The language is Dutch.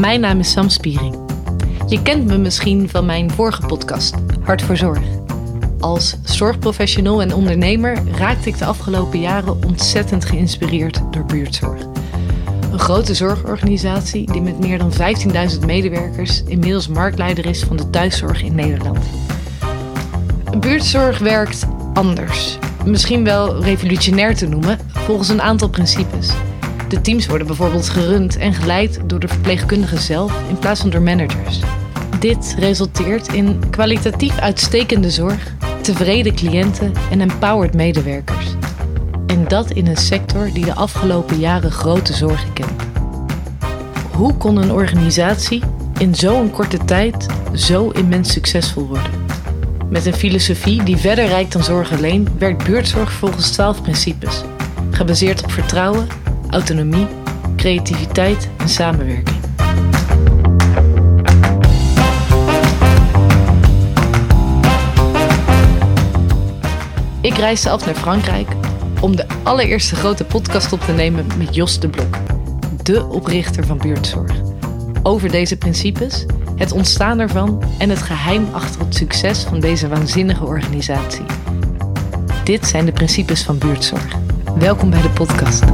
Mijn naam is Sam Spiering. Je kent me misschien van mijn vorige podcast, Hart voor Zorg. Als zorgprofessional en ondernemer raakte ik de afgelopen jaren ontzettend geïnspireerd door buurtzorg. Een grote zorgorganisatie die met meer dan 15.000 medewerkers inmiddels marktleider is van de thuiszorg in Nederland. Buurtzorg werkt anders. Misschien wel revolutionair te noemen, volgens een aantal principes. De teams worden bijvoorbeeld gerund en geleid door de verpleegkundigen zelf in plaats van door managers. Dit resulteert in kwalitatief uitstekende zorg, tevreden cliënten en empowered medewerkers. En dat in een sector die de afgelopen jaren grote zorgen kent. Hoe kon een organisatie in zo'n korte tijd zo immens succesvol worden? Met een filosofie die verder reikt dan zorg alleen, werkt buurtzorg volgens 12 principes, gebaseerd op vertrouwen, autonomie, creativiteit en samenwerking. Ik reisde af naar Frankrijk om de allereerste grote podcast op te nemen met Jos de Blok, de oprichter van buurtzorg. Over deze principes, het ontstaan ervan en het geheim achter het succes van deze waanzinnige organisatie. Dit zijn de principes van buurtzorg. Welkom bij de podcast.